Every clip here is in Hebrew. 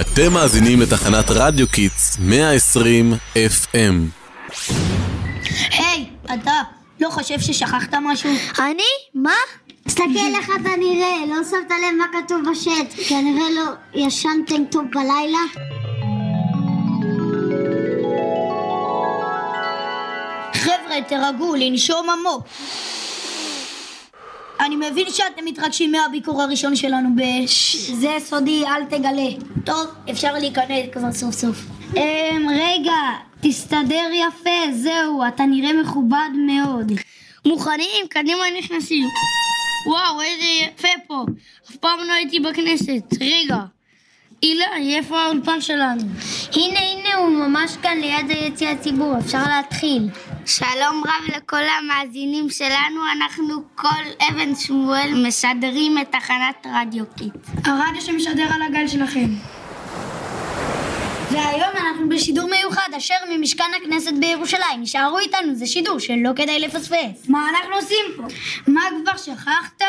אתם מאזינים לתחנת רדיו Kids 120 FM. היי, אתה לא חושב ששכחת משהו? אני? מה? תסתכל איך אתה נראה, לא שמת לב מה כתוב בשלט. כנראה לא ישנתם טוב בלילה. חבר'ה, תירגעו, לנשום עמוק. אני מבין שאתם מתרגשים מהביקור הראשון שלנו ב... זה סודי, אל תגלה. טוב, אפשר להיכנס כבר סוף סוף. אמ, רגע, תסתדר יפה, זהו, אתה נראה מכובד מאוד. מוכנים? קדימה נכנסים. וואו, איזה יפה פה. אף פעם לא הייתי בכנסת. רגע. הילה, איפה האולפן שלנו? הנה, הנה, הוא ממש כאן ליד היציע הציבור, אפשר להתחיל. שלום רב לכל המאזינים שלנו, אנחנו כל אבן שמואל משדרים את תחנת רדיו קיט. הרדיו שמשדר על הגל שלכם. והיום אנחנו בשידור מיוחד אשר ממשכן הכנסת בירושלים. נשארו איתנו, זה שידור שלא כדאי לפספס. מה אנחנו עושים פה? מה כבר שכחת?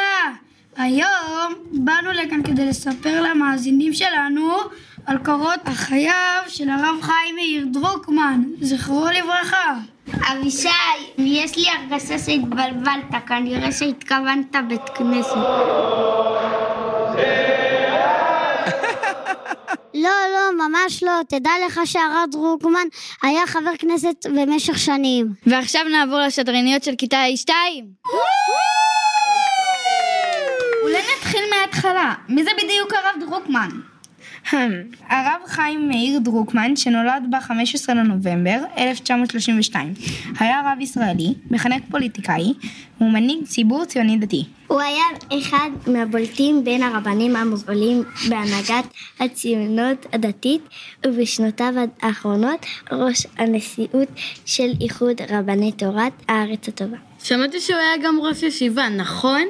היום באנו לכאן כדי לספר למאזינים שלנו על קורות החייו של הרב חיים מאיר דרוקמן, זכרו לברכה. אבישי, יש לי הרגשה שהתבלבלת, כנראה שהתכוונת בית כנסת. לא, לא, ממש לא. תדע לך שהרב דרוקמן היה חבר כנסת במשך שנים. ועכשיו נעבור לשדרניות של כיתה A2. נתחיל מההתחלה. מי זה בדיוק הרב דרוקמן? הרב חיים מאיר דרוקמן, שנולד ב-15 לנובמבר 1932, היה רב ישראלי, מחנך פוליטיקאי ומנהיג ציבור ציוני דתי. הוא היה אחד מהבולטים בין הרבנים המובילים בהנהגת הציונות הדתית ובשנותיו האחרונות ראש הנשיאות של איחוד רבני תורת הארץ הטובה. שמעתי שהוא היה גם ראש ישיבה, נכון?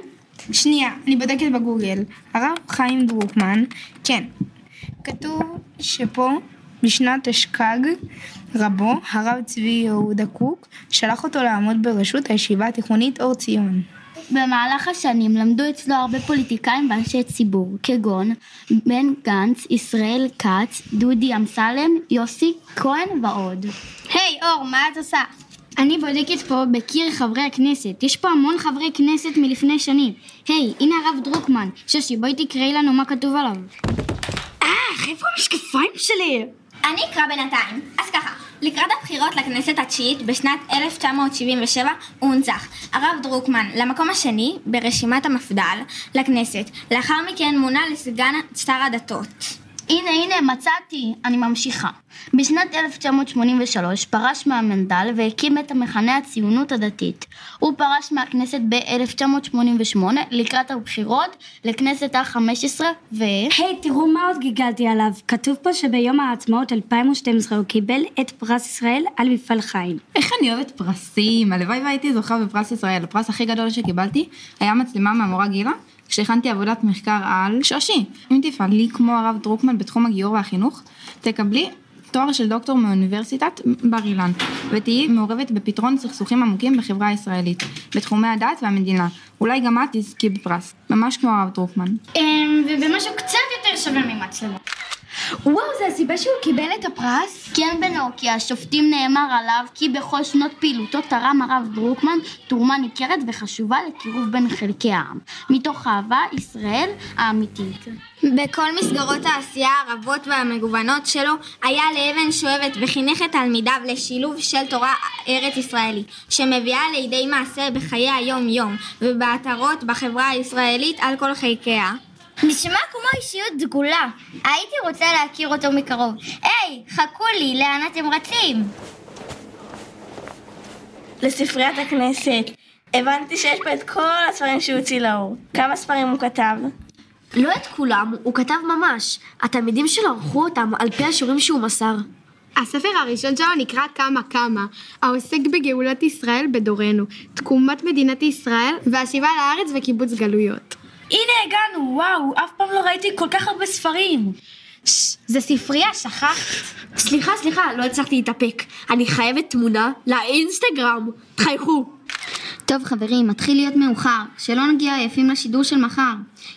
שנייה, אני בודקת בגוגל. הרב חיים דרוקמן, כן, כתוב שפה בשנת אשכג רבו, הרב צבי יהודה קוק, שלח אותו לעמוד בראשות הישיבה התיכונית אור ציון. במהלך השנים למדו אצלו הרבה פוליטיקאים ואנשי ציבור, כגון בן גנץ, ישראל כץ, דודי אמסלם, יוסי כהן ועוד. היי, אור, מה את עושה? אני בודקת פה בקיר חברי הכנסת, יש פה המון חברי כנסת מלפני שנים. היי, הנה הרב דרוקמן, שושי בואי תקראי לנו מה כתוב עליו. אה, איפה המשקפיים שלי? אני אקרא בינתיים. אז ככה, לקראת הבחירות לכנסת התשיעית בשנת 1977 הוא הונצח הרב דרוקמן למקום השני ברשימת המפד"ל לכנסת. לאחר מכן מונה לסגן שר הדתות. הנה הנה מצאתי, אני ממשיכה. בשנת 1983 פרש מהמנדל והקים את המחנה הציונות הדתית. הוא פרש מהכנסת ב-1988 לקראת הבחירות לכנסת ה-15 ו... היי, hey, תראו מה עוד גיגלתי עליו. כתוב פה שביום העצמאות 2012 הוא קיבל את פרס ישראל על מפעל חיים. איך אני אוהבת פרסים, הלוואי והייתי זוכה בפרס ישראל. הפרס הכי גדול שקיבלתי היה מצלמה מהמורה גילה. כשהכנתי עבודת מחקר על שושי, אם תפעלי כמו הרב דרוקמן בתחום הגיור והחינוך, תקבלי תואר של דוקטור מאוניברסיטת בר אילן, ותהיי מעורבת בפתרון סכסוכים עמוקים בחברה הישראלית, בתחומי הדת והמדינה. אולי גם את תזכי בפרס, ממש כמו הרב דרוקמן. ובמשהו קצת יותר שווה ממצלמה. וואו, זה הסיבה שהוא קיבל את הפרס? כן בנו, כי השופטים נאמר עליו כי בכל שנות פעילותו תרם הרב דרוקמן תרומה ניכרת וחשובה לקירוב בין חלקי העם, מתוך אהבה ישראל האמיתית. בכל מסגרות העשייה הרבות והמגוונות שלו היה לאבן שואבת וחינך את תלמידיו לשילוב של תורה ארץ ישראלי שמביאה לידי מעשה בחיי היום יום ובעטרות בחברה הישראלית על כל חלקיה. נשמע כמו אישיות דגולה. הייתי רוצה להכיר אותו מקרוב. היי, חכו לי, לאן אתם רצים? לספריית הכנסת. הבנתי שיש פה את כל הספרים שהוא הוציא לאור. כמה ספרים הוא כתב? לא את כולם, הוא כתב ממש. התלמידים שלו ערכו אותם על פי השיעורים שהוא מסר. הספר הראשון שלו נקרא כמה כמה, העוסק בגאולת ישראל בדורנו, תקומת מדינת ישראל והשיבה לארץ וקיבוץ גלויות. הנה הגענו, וואו, אף פעם לא ראיתי כל כך הרבה ספרים. ששש, זה ספרייה, שכחת? סליחה, סליחה, לא הצלחתי להתאפק. אני חייבת תמונה לאינסטגרם. תחייכו. טוב חברים, מתחיל להיות מאוחר, שלא נגיע עייפים לשידור של מחר.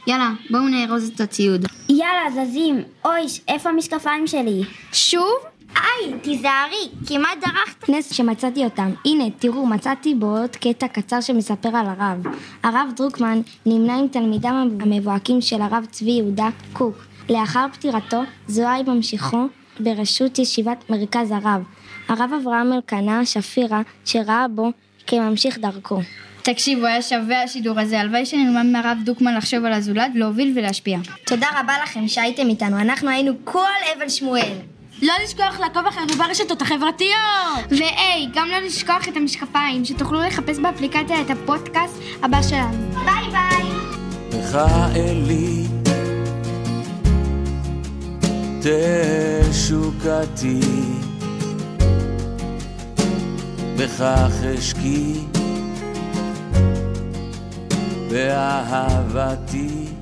יאללה, בואו נארוז את הציוד. יאללה, זזים. אוי, איפה המשקפיים שלי? שוב? היי, תיזהרי, כמעט דרכת. נס שמצאתי אותם. הנה, תראו, מצאתי בו עוד קטע קצר שמספר על הרב. הרב דרוקמן נמנה עם תלמידיו המבוהקים של הרב צבי יהודה קוק. לאחר פטירתו, זוהה עם ממשיכו בראשות ישיבת מרכז הרב. הרב אברהם אלקנה שפירא, שראה בו כממשיך דרכו. תקשיבו, היה שווה השידור הזה, הלוואי שנלמד מהרב דוקמן לחשוב על הזולת, להוביל ולהשפיע. תודה רבה לכם שהייתם איתנו, אנחנו היינו כל אבן שמואל. לא לשכוח לעקוב אחרינו ברשתות החברתיות! והי, גם לא לשכוח את המשקפיים, שתוכלו לחפש באפליקציה את הפודקאסט הבא שלנו. ביי ביי! לך אלי תשוקתי בכך אשקי באהבתי